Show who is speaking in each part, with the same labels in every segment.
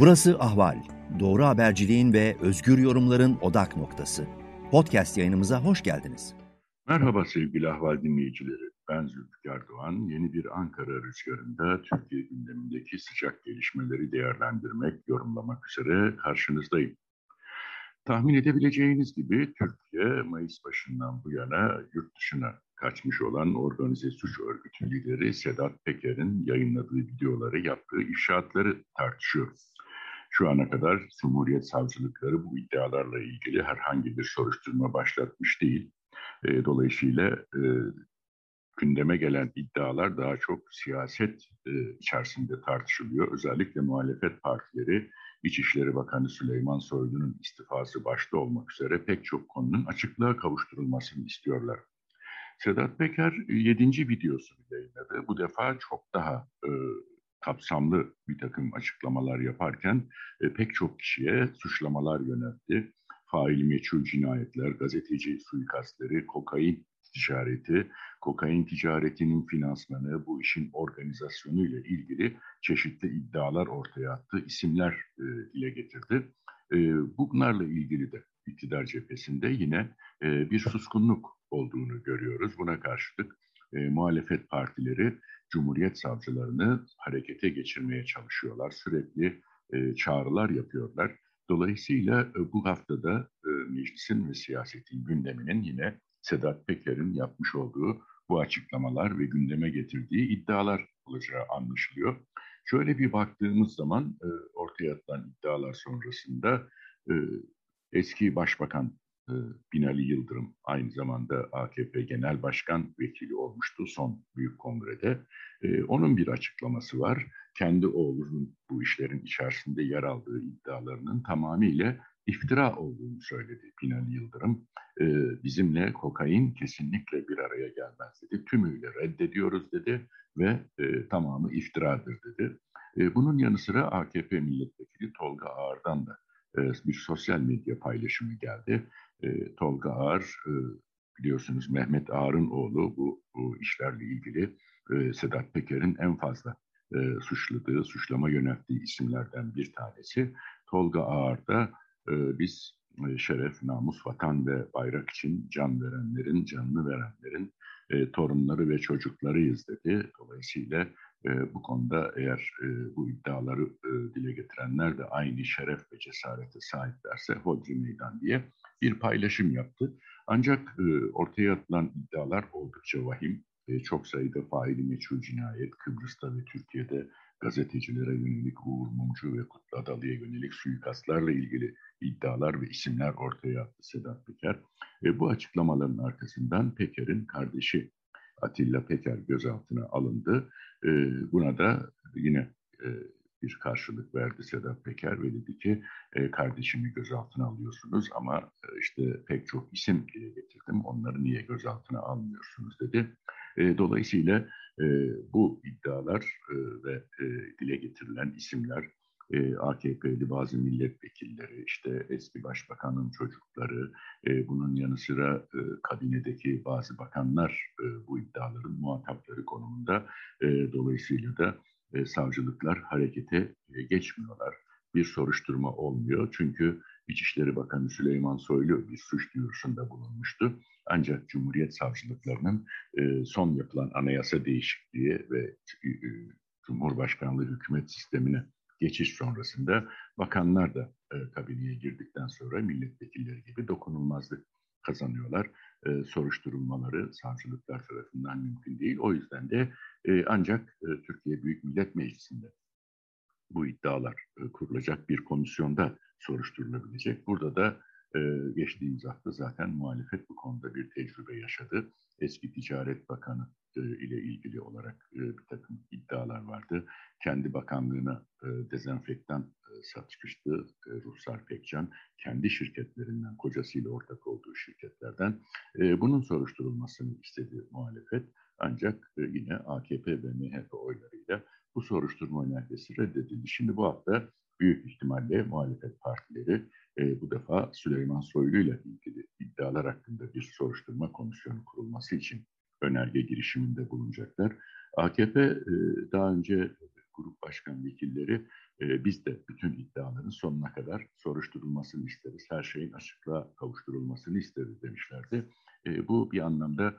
Speaker 1: Burası Ahval. Doğru haberciliğin ve özgür yorumların odak noktası. Podcast yayınımıza hoş geldiniz.
Speaker 2: Merhaba sevgili Ahval dinleyicileri. Ben Zülfikar Doğan. Yeni bir Ankara rüzgarında Türkiye gündemindeki sıcak gelişmeleri değerlendirmek, yorumlamak üzere karşınızdayım. Tahmin edebileceğiniz gibi Türkiye Mayıs başından bu yana yurt dışına kaçmış olan organize suç örgütü lideri Sedat Peker'in yayınladığı videoları, yaptığı ifşaatları tartışıyoruz. Şu ana kadar Cumhuriyet Savcılıkları bu iddialarla ilgili herhangi bir soruşturma başlatmış değil. E, dolayısıyla e, gündeme gelen iddialar daha çok siyaset e, içerisinde tartışılıyor. Özellikle muhalefet partileri İçişleri Bakanı Süleyman Soylu'nun istifası başta olmak üzere pek çok konunun açıklığa kavuşturulmasını istiyorlar. Sedat Peker 7. videosunu yayınladı. Bu defa çok daha e, kapsamlı bir takım açıklamalar yaparken e, pek çok kişiye suçlamalar yöneltti. Faili meçhul cinayetler, gazeteci suikastleri, kokain ticareti, kokain ticaretinin finansmanı, bu işin organizasyonu ile ilgili çeşitli iddialar ortaya attı, isimler e, dile getirdi. E, bunlarla ilgili de iktidar cephesinde yine e, bir suskunluk olduğunu görüyoruz. Buna karşılık e, muhalefet partileri Cumhuriyet savcılarını harekete geçirmeye çalışıyorlar. Sürekli e, çağrılar yapıyorlar. Dolayısıyla e, bu haftada e, meclisin ve siyasetin gündeminin yine Sedat Peker'in yapmış olduğu bu açıklamalar ve gündeme getirdiği iddialar olacağı anlaşılıyor. Şöyle bir baktığımız zaman e, ortaya atılan iddialar sonrasında e, eski Başbakan Binali Yıldırım aynı zamanda AKP Genel Başkan Vekili olmuştu son Büyük Kongre'de. E, onun bir açıklaması var. Kendi oğlunun bu işlerin içerisinde yer aldığı iddialarının tamamıyla iftira olduğunu söyledi Binali Yıldırım. E, bizimle kokain kesinlikle bir araya gelmez dedi. Tümüyle reddediyoruz dedi ve e, tamamı iftiradır dedi. Bunun yanı sıra AKP milletvekili Tolga Ağar'dan da e, bir sosyal medya paylaşımı geldi. E, Tolga Ağar, e, biliyorsunuz Mehmet Ağar'ın oğlu bu, bu işlerle ilgili e, Sedat Peker'in en fazla e, suçladığı, suçlama yönelttiği isimlerden bir tanesi. Tolga Ağar da e, biz e, şeref, namus, vatan ve bayrak için can verenlerin, canını verenlerin e, torunları ve çocuklarıyız dedi. Dolayısıyla e, bu konuda eğer e, bu iddiaları e, dile getirenler de aynı şeref ve cesarete sahiplerse hodri meydan diye bir paylaşım yaptı. Ancak e, ortaya atılan iddialar oldukça vahim. E, çok sayıda faili meçhul cinayet Kıbrıs'ta ve Türkiye'de gazetecilere yönelik Uğur Mumcu ve Kutlu Adalı'ya yönelik suikastlarla ilgili iddialar ve isimler ortaya attı Sedat Peker. E, bu açıklamaların arkasından Peker'in kardeşi Atilla Peker gözaltına alındı. E, buna da yine e, bir karşılık verdi Sedat Peker ve dedi ki e, kardeşimi gözaltına alıyorsunuz ama e, işte pek çok isim dile getirdim onları niye gözaltına almıyorsunuz dedi. E, dolayısıyla e, bu iddialar e, ve e, dile getirilen isimler e, AKP'li bazı milletvekilleri, işte eski başbakanın çocukları, e, bunun yanı sıra e, kabinedeki bazı bakanlar e, bu iddiaların muhatapları konumunda. E, dolayısıyla da e, savcılıklar harekete e, geçmiyorlar. Bir soruşturma olmuyor çünkü İçişleri Bakanı Süleyman Soylu bir suç duyurusunda bulunmuştu. Ancak Cumhuriyet Savcılıklarının e, son yapılan anayasa değişikliği ve e, e Cumhurbaşkanlığı hükümet sistemine geçiş sonrasında bakanlar da e, kabineye girdikten sonra milletvekilleri gibi dokunulmazlık kazanıyorlar. E, soruşturulmaları savcılıklar tarafından mümkün değil. O yüzden de e, ancak e, Türkiye Büyük Millet Meclisi'nde bu iddialar e, kurulacak bir komisyonda soruşturulabilecek. Burada da e, geçtiğimiz hafta zaten muhalefet bu konuda bir tecrübe yaşadı. Eski Ticaret Bakanı ile ilgili olarak e, bir takım iddialar vardı. Kendi bakanlığına e, dezenfektan e, satışmıştı Ruhsar Pekcan. Kendi şirketlerinden, kocasıyla ortak olduğu şirketlerden bunun soruşturulmasını istedi muhalefet. Ancak yine AKP ve MHP oylarıyla bu soruşturma önergesi reddedildi. Şimdi bu hafta büyük ihtimalle muhalefet partileri e, bu defa Süleyman Soylu ile ilgili iddialar hakkında bir soruşturma komisyonu kurulması için önerge girişiminde bulunacaklar. AKP e, daha önce grup başkan vekilleri e, biz de bütün iddiaların sonuna kadar soruşturulmasını isteriz. Her şeyin açıklığa kavuşturulmasını isteriz demişlerdi. E, bu bir anlamda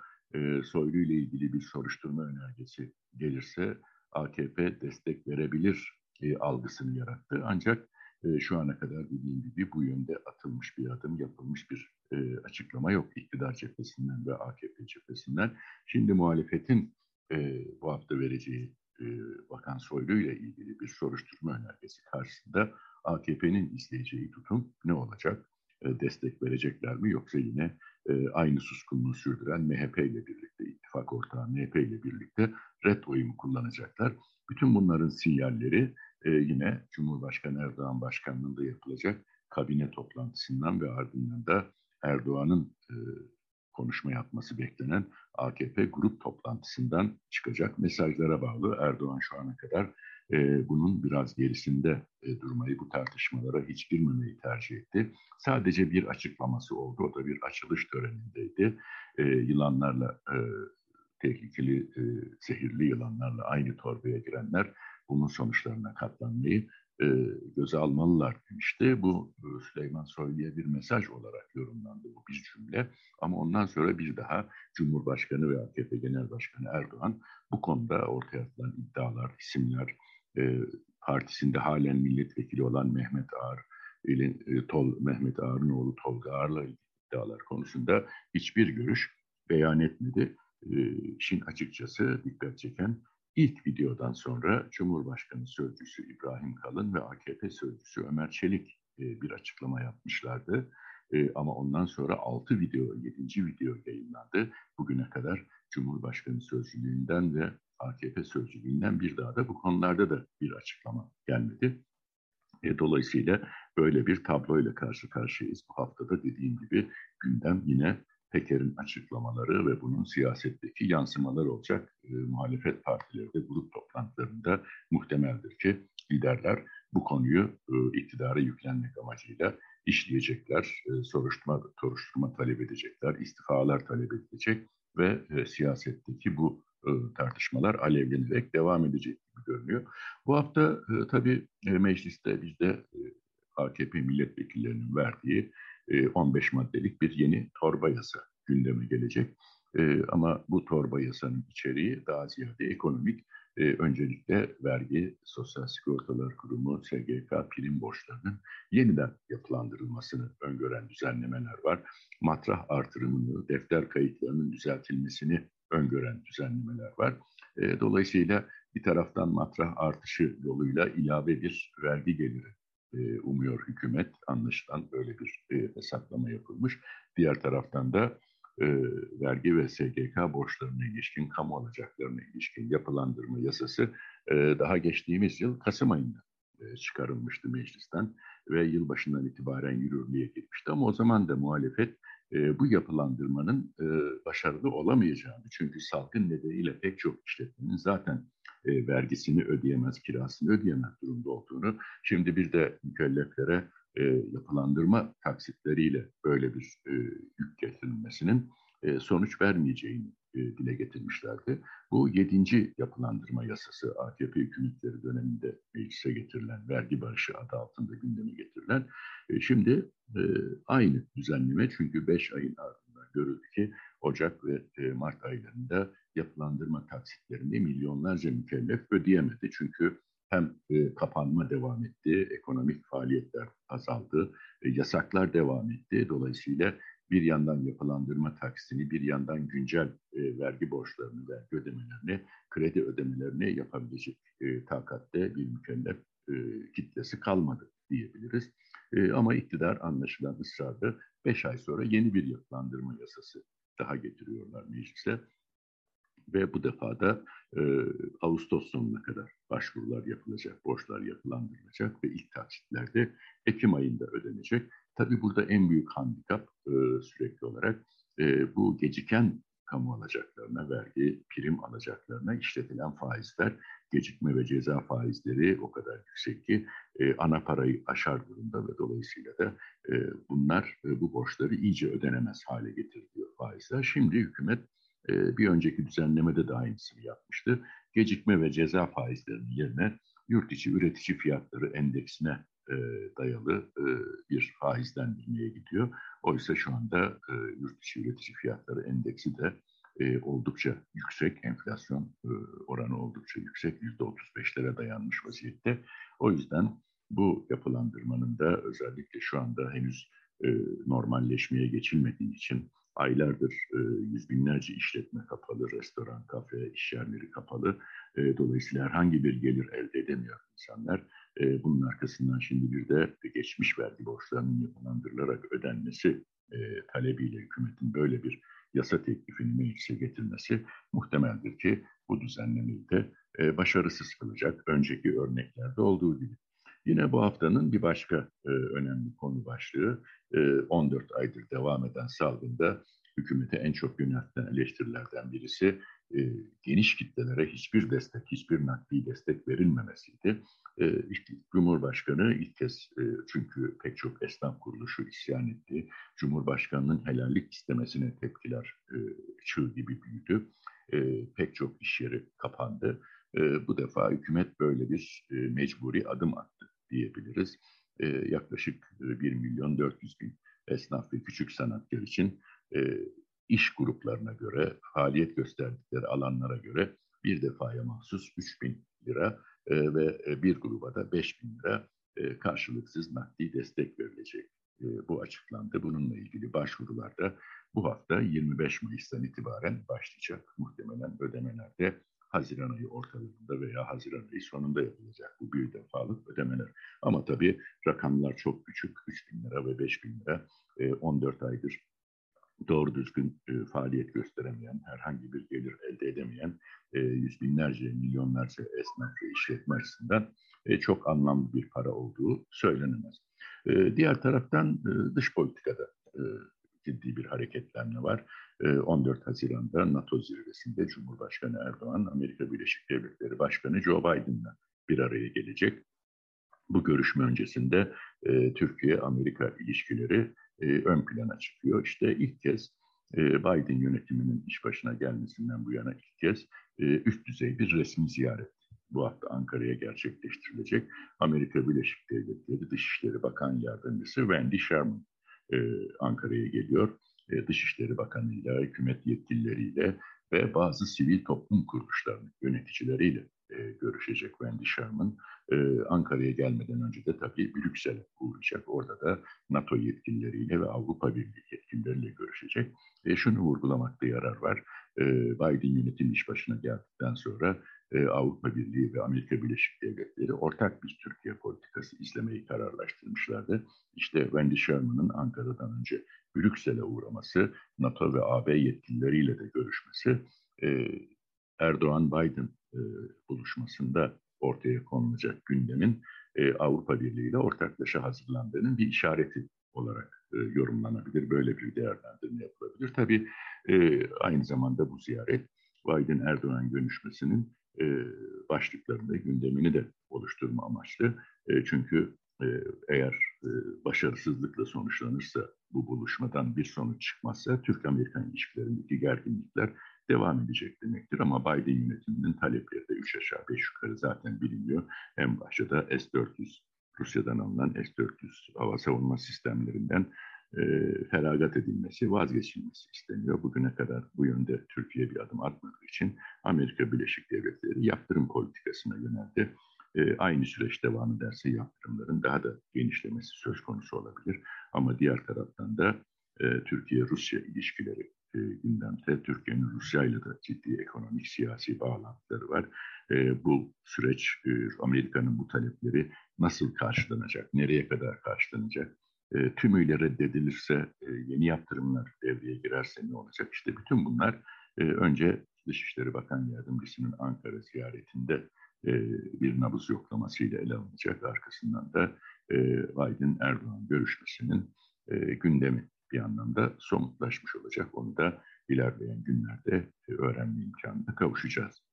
Speaker 2: Soylu ile ilgili bir soruşturma önergesi gelirse AKP destek verebilir algısını yarattı. Ancak şu ana kadar dediğim gibi bu yönde atılmış bir adım, yapılmış bir e, açıklama yok iktidar cephesinden ve AKP cephesinden. Şimdi muhalefetin e, bu hafta vereceği e, Bakan Soylu ile ilgili bir soruşturma önergesi karşısında AKP'nin izleyeceği tutum ne olacak? E, destek verecekler mi yoksa yine e, aynı suskunluğu sürdüren MHP ile birlikte, ittifak ortağı MHP ile birlikte red oyumu kullanacaklar. Bütün bunların sinyalleri e, yine Cumhurbaşkanı Erdoğan Başkanlığı'nda yapılacak kabine toplantısından ve ardından da Erdoğan'ın e, konuşma yapması beklenen AKP grup toplantısından çıkacak mesajlara bağlı. Erdoğan şu ana kadar e, bunun biraz gerisinde e, durmayı, bu tartışmalara hiç girmemeyi tercih etti. Sadece bir açıklaması oldu, o da bir açılış törenindeydi. E, yılanlarla, e, tehlikeli, e, zehirli yılanlarla aynı torbaya girenler bunun sonuçlarına katlanmayı e, göze almalılar demişti. Bu Süleyman Soylu'ya bir mesaj olarak yorumlandı bu bir cümle. Ama ondan sonra bir daha Cumhurbaşkanı ve AKP Genel Başkanı Erdoğan bu konuda ortaya atılan iddialar, isimler, e, partisinde halen milletvekili olan Mehmet Ağar, e, Tol, Mehmet Ağar'ın oğlu Tolga Ağar'la iddialar konusunda hiçbir görüş beyan etmedi. E, işin açıkçası dikkat çeken İlk videodan sonra Cumhurbaşkanı Sözcüsü İbrahim Kalın ve AKP Sözcüsü Ömer Çelik e, bir açıklama yapmışlardı. E, ama ondan sonra 6 video, 7. video yayınlandı. Bugüne kadar Cumhurbaşkanı Sözcülüğünden ve AKP Sözcülüğünden bir daha da bu konularda da bir açıklama gelmedi. E, dolayısıyla böyle bir tabloyla karşı karşıyayız. Bu haftada dediğim gibi gündem yine Peker'in açıklamaları ve bunun siyasetteki yansımaları olacak. E, muhalefet partileri de grup toplantılarında muhtemeldir ki liderler bu konuyu e, iktidara yüklenmek amacıyla işleyecekler, e, soruşturma, soruşturma talep edecekler, istifalar talep edilecek ve e, siyasetteki bu e, tartışmalar alevlenerek devam edecek gibi görünüyor. Bu hafta e, tabii e, mecliste bizde e, AKP milletvekillerinin verdiği 15 e, maddelik bir yeni torba yasa gündeme gelecek. E, ama bu torba yasanın içeriği daha ziyade ekonomik. E, öncelikle vergi, Sosyal Sigortalar Kurumu, SGK prim borçlarının yeniden yapılandırılmasını öngören düzenlemeler var. Matrah artırımını, defter kayıtlarının düzeltilmesini öngören düzenlemeler var. Dolayısıyla bir taraftan matrah artışı yoluyla ilave bir vergi geliri e, umuyor hükümet. Anlaşılan böyle bir e, hesaplama yapılmış. Diğer taraftan da e, vergi ve SGK borçlarına ilişkin, kamu alacaklarına ilişkin yapılandırma yasası e, daha geçtiğimiz yıl Kasım ayında e, çıkarılmıştı meclisten ve yılbaşından itibaren yürürlüğe girmişti. Ama o zaman da muhalefet e, bu yapılandırmanın e, başarılı olamayacağını, çünkü salgın nedeniyle pek çok işletmenin zaten e, vergisini ödeyemez, kirasını ödeyemez durumda olduğunu, şimdi bir de mükelleflere e, yapılandırma taksitleriyle böyle bir e, yük getirilmesinin e, sonuç vermeyeceğini e, dile getirmişlerdi. Bu yedinci yapılandırma yasası AKP hükümetleri döneminde meclise getirilen, vergi barışı adı altında gündeme getirilen. E, şimdi e, aynı düzenleme çünkü beş ayın ardından görüldü ki Ocak ve e, Mart aylarında yapılandırma taksitlerini milyonlarca mükellef ödeyemedi. Çünkü hem e, kapanma devam etti, ekonomik faaliyetler azaldı, yasaklar devam etti. Dolayısıyla bir yandan yapılandırma taksini, bir yandan güncel e, vergi borçlarını, vergi ödemelerini, kredi ödemelerini yapabilecek e, takatte bir mükellef e, kitlesi kalmadı diyebiliriz. E, ama iktidar anlaşılan ısrarlı 5 ay sonra yeni bir yapılandırma yasası daha getiriyorlar meclise. Ve bu defa da e, Ağustos sonuna kadar başvurular yapılacak, borçlar yapılandırılacak ve ilk taksitlerde Ekim ayında ödenecek. Tabii burada en büyük handikap e, sürekli olarak e, bu geciken kamu alacaklarına, vergi, prim alacaklarına işletilen faizler, gecikme ve ceza faizleri o kadar yüksek ki e, ana parayı aşar durumda ve dolayısıyla da e, bunlar e, bu borçları iyice ödenemez hale getiriyor faizler. Şimdi hükümet e, bir önceki düzenlemede de aynısını yapmıştı. Gecikme ve ceza faizlerinin yerine yurt içi üretici fiyatları endeksine e, dayalı e, bir faizlendirmeye gidiyor. Oysa şu anda e, yurt içi üretici fiyatları endeksi de e, oldukça yüksek, enflasyon e, oranı oldukça yüksek, %35'lere dayanmış vaziyette. O yüzden bu yapılandırmanın da özellikle şu anda henüz e, normalleşmeye geçilmediği için aylardır e, yüz binlerce işletme kapalı, restoran, kafe, iş yerleri kapalı. E, dolayısıyla herhangi bir gelir elde edemiyor insanlar. E, bunun arkasından şimdi bir de geçmiş vergi borçlarının yapılandırılarak ödenmesi e, talebiyle hükümetin böyle bir yasa teklifini meclise getirmesi muhtemeldir ki bu düzenlemeyi de e, başarısız kılacak. Önceki örneklerde olduğu gibi. Yine bu haftanın bir başka e, önemli konu başlığı e, 14 aydır devam eden salgında hükümete en çok yöneltilen eleştirilerden birisi e, geniş kitlelere hiçbir destek, hiçbir nakdi destek verilmemesiydi. E, işte Cumhurbaşkanı ilk kez e, çünkü pek çok esnaf kuruluşu isyan etti. Cumhurbaşkanının helallik istemesine tepkiler e, çığ gibi büyüdü. E, pek çok iş yeri kapandı. E, bu defa hükümet böyle bir e, mecburi adım attı diyebiliriz. E, yaklaşık 1 milyon 400 bin esnaf ve küçük sanatkar için e, iş gruplarına göre, faaliyet gösterdikleri alanlara göre bir defaya mahsus 3 bin lira e, ve bir gruba da 5 bin lira e, karşılıksız nakdi destek verilecek. E, bu açıklandı. Bununla ilgili başvurular da bu hafta 25 Mayıs'tan itibaren başlayacak. Muhtemelen ödemelerde Haziran ayı ortalarında veya Haziran ayı sonunda yapılacak bu bir defalık ödemeler. Ama tabii rakamlar çok küçük. 3 bin lira ve 5 bin lira 14 aydır doğru düzgün e, faaliyet gösteremeyen, herhangi bir gelir elde edemeyen e, yüz binlerce, milyonlarca esnaf ve işletme açısından e, çok anlamlı bir para olduğu söylenemez. Diğer taraftan dış politikada ciddi bir hareketlenme var. 14 ee, Haziran'da NATO zirvesinde Cumhurbaşkanı Erdoğan, Amerika Birleşik Devletleri Başkanı Joe Biden'la bir araya gelecek. Bu görüşme öncesinde e, Türkiye-Amerika ilişkileri e, ön plana çıkıyor. İşte ilk kez e, Biden yönetiminin iş başına gelmesinden bu yana ilk kez e, üst düzey bir resmi ziyaret bu hafta Ankara'ya gerçekleştirilecek. Amerika Birleşik Devletleri Dışişleri Bakan Yardımcısı Wendy Sherman e, Ankara'ya geliyor. E, Dışişleri Bakanı'yla, hükümet yetkilileriyle ve bazı sivil toplum kuruluşlarının yöneticileriyle e, görüşecek Wendy Sherman. E, Ankara'ya gelmeden önce de tabii Brüksel'e uğrayacak. Orada da NATO yetkilileriyle ve Avrupa Birliği yetkilileriyle görüşecek. E, şunu vurgulamakta yarar var. E, Biden yönetim iş başına geldikten sonra e, Avrupa Birliği ve Amerika Birleşik Devletleri ortak bir Türkiye politikası izlemeyi kararlaştırmışlardı. İşte Wendy Sherman'ın Ankara'dan önce Brüksel'e uğraması, NATO ve AB yetkilileriyle de görüşmesi, e, Erdoğan-Biden e, buluşmasında ortaya konulacak gündemin e, Avrupa Birliği ile ortaklaşa hazırlandığının bir işareti olarak yorumlanabilir. Böyle bir değerlendirme yapılabilir. Tabii aynı zamanda bu ziyaret Biden-Erdoğan görüşmesinin e, başlıklarında gündemini de oluşturma amaçlı. E, çünkü e, eğer e, başarısızlıkla sonuçlanırsa bu buluşmadan bir sonuç çıkmazsa Türk-Amerikan ilişkilerindeki gerginlikler devam edecek demektir. Ama Biden yönetiminin talepleri de üç aşağı beş yukarı zaten biliniyor. En başta da S-400, Rusya'dan alınan S-400 hava savunma sistemlerinden e, feragat edilmesi, vazgeçilmesi isteniyor. Bugüne kadar bu yönde Türkiye bir adım atmadığı için Amerika Birleşik Devletleri yaptırım politikasına yöneldi. E, aynı süreç devam ederse yaptırımların daha da genişlemesi söz konusu olabilir. Ama diğer taraftan da e, Türkiye-Rusya ilişkileri e, gündemde. Türkiye'nin Rusya ile de ciddi ekonomik, siyasi bağlantıları var. E, bu süreç, e, Amerika'nın bu talepleri nasıl karşılanacak, nereye kadar karşılanacak? E, tümüyle reddedilirse, e, yeni yaptırımlar devreye girerse ne olacak? İşte bütün bunlar e, önce Dışişleri Bakan Yardımcısının Ankara ziyaretinde e, bir nabız yoklamasıyla ele alınacak. Arkasından da e, Biden-Erdoğan görüşmesinin e, gündemi bir anlamda somutlaşmış olacak. Onu da ilerleyen günlerde e, öğrenme imkanına kavuşacağız.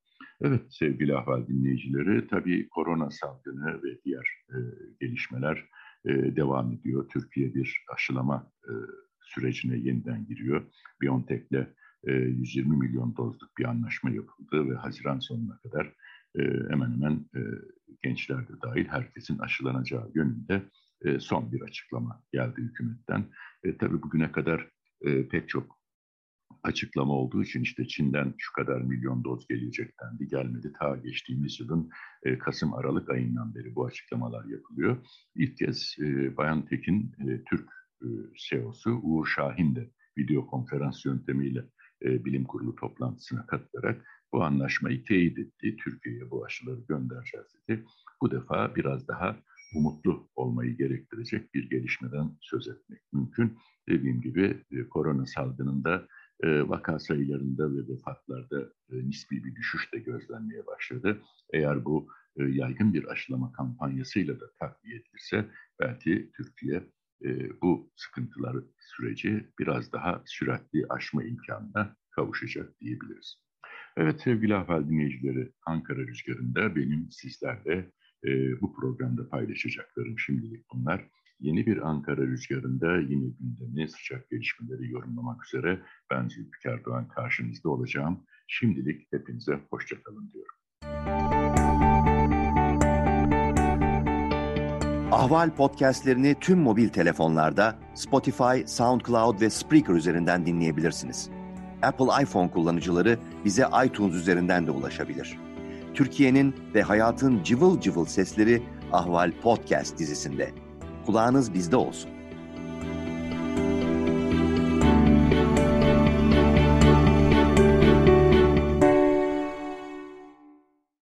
Speaker 2: Evet sevgili ahval dinleyicileri, tabii korona salgını ve diğer e, gelişmeler devam ediyor. Türkiye bir aşılama e, sürecine yeniden giriyor. BioNTech'le e, 120 milyon dozluk bir anlaşma yapıldı ve Haziran sonuna kadar e, hemen hemen e, gençler de dahil herkesin aşılanacağı yönünde e, son bir açıklama geldi hükümetten. E, tabii bugüne kadar e, pek çok açıklama olduğu için işte Çin'den şu kadar milyon doz gelecek dendi, gelmedi. Ta geçtiğimiz yılın e, Kasım-Aralık ayından beri bu açıklamalar yapılıyor. İlk kez e, Bayan Tekin, e, Türk e, CEO'su Uğur Şahin de video konferans yöntemiyle e, bilim kurulu toplantısına katılarak bu anlaşmayı teyit etti. Türkiye'ye bu aşıları göndereceğiz dedi. Bu defa biraz daha umutlu olmayı gerektirecek bir gelişmeden söz etmek mümkün. Dediğim gibi e, korona salgınında e, vaka sayılarında ve vefatlarda e, nispi bir düşüş de gözlenmeye başladı. Eğer bu e, yaygın bir aşılama kampanyasıyla da takviye edilirse belki Türkiye bu sıkıntılar süreci biraz daha süratli aşma imkanına kavuşacak diyebiliriz. Evet sevgili Afal dinleyicileri, Ankara Rüzgarı'nda benim sizlerle bu programda paylaşacaklarım şimdilik bunlar. Yeni bir Ankara Rüzgarı'nda yine gündemi, sıcak gelişmeleri yorumlamak üzere ben Zülfikar Doğan karşınızda olacağım. Şimdilik hepinize hoşçakalın diyorum.
Speaker 1: Ahval podcastlerini tüm mobil telefonlarda Spotify, SoundCloud ve Spreaker üzerinden dinleyebilirsiniz. Apple iPhone kullanıcıları bize iTunes üzerinden de ulaşabilir. Türkiye'nin ve hayatın cıvıl cıvıl sesleri Ahval Podcast dizisinde. Kulağınız bizde olsun.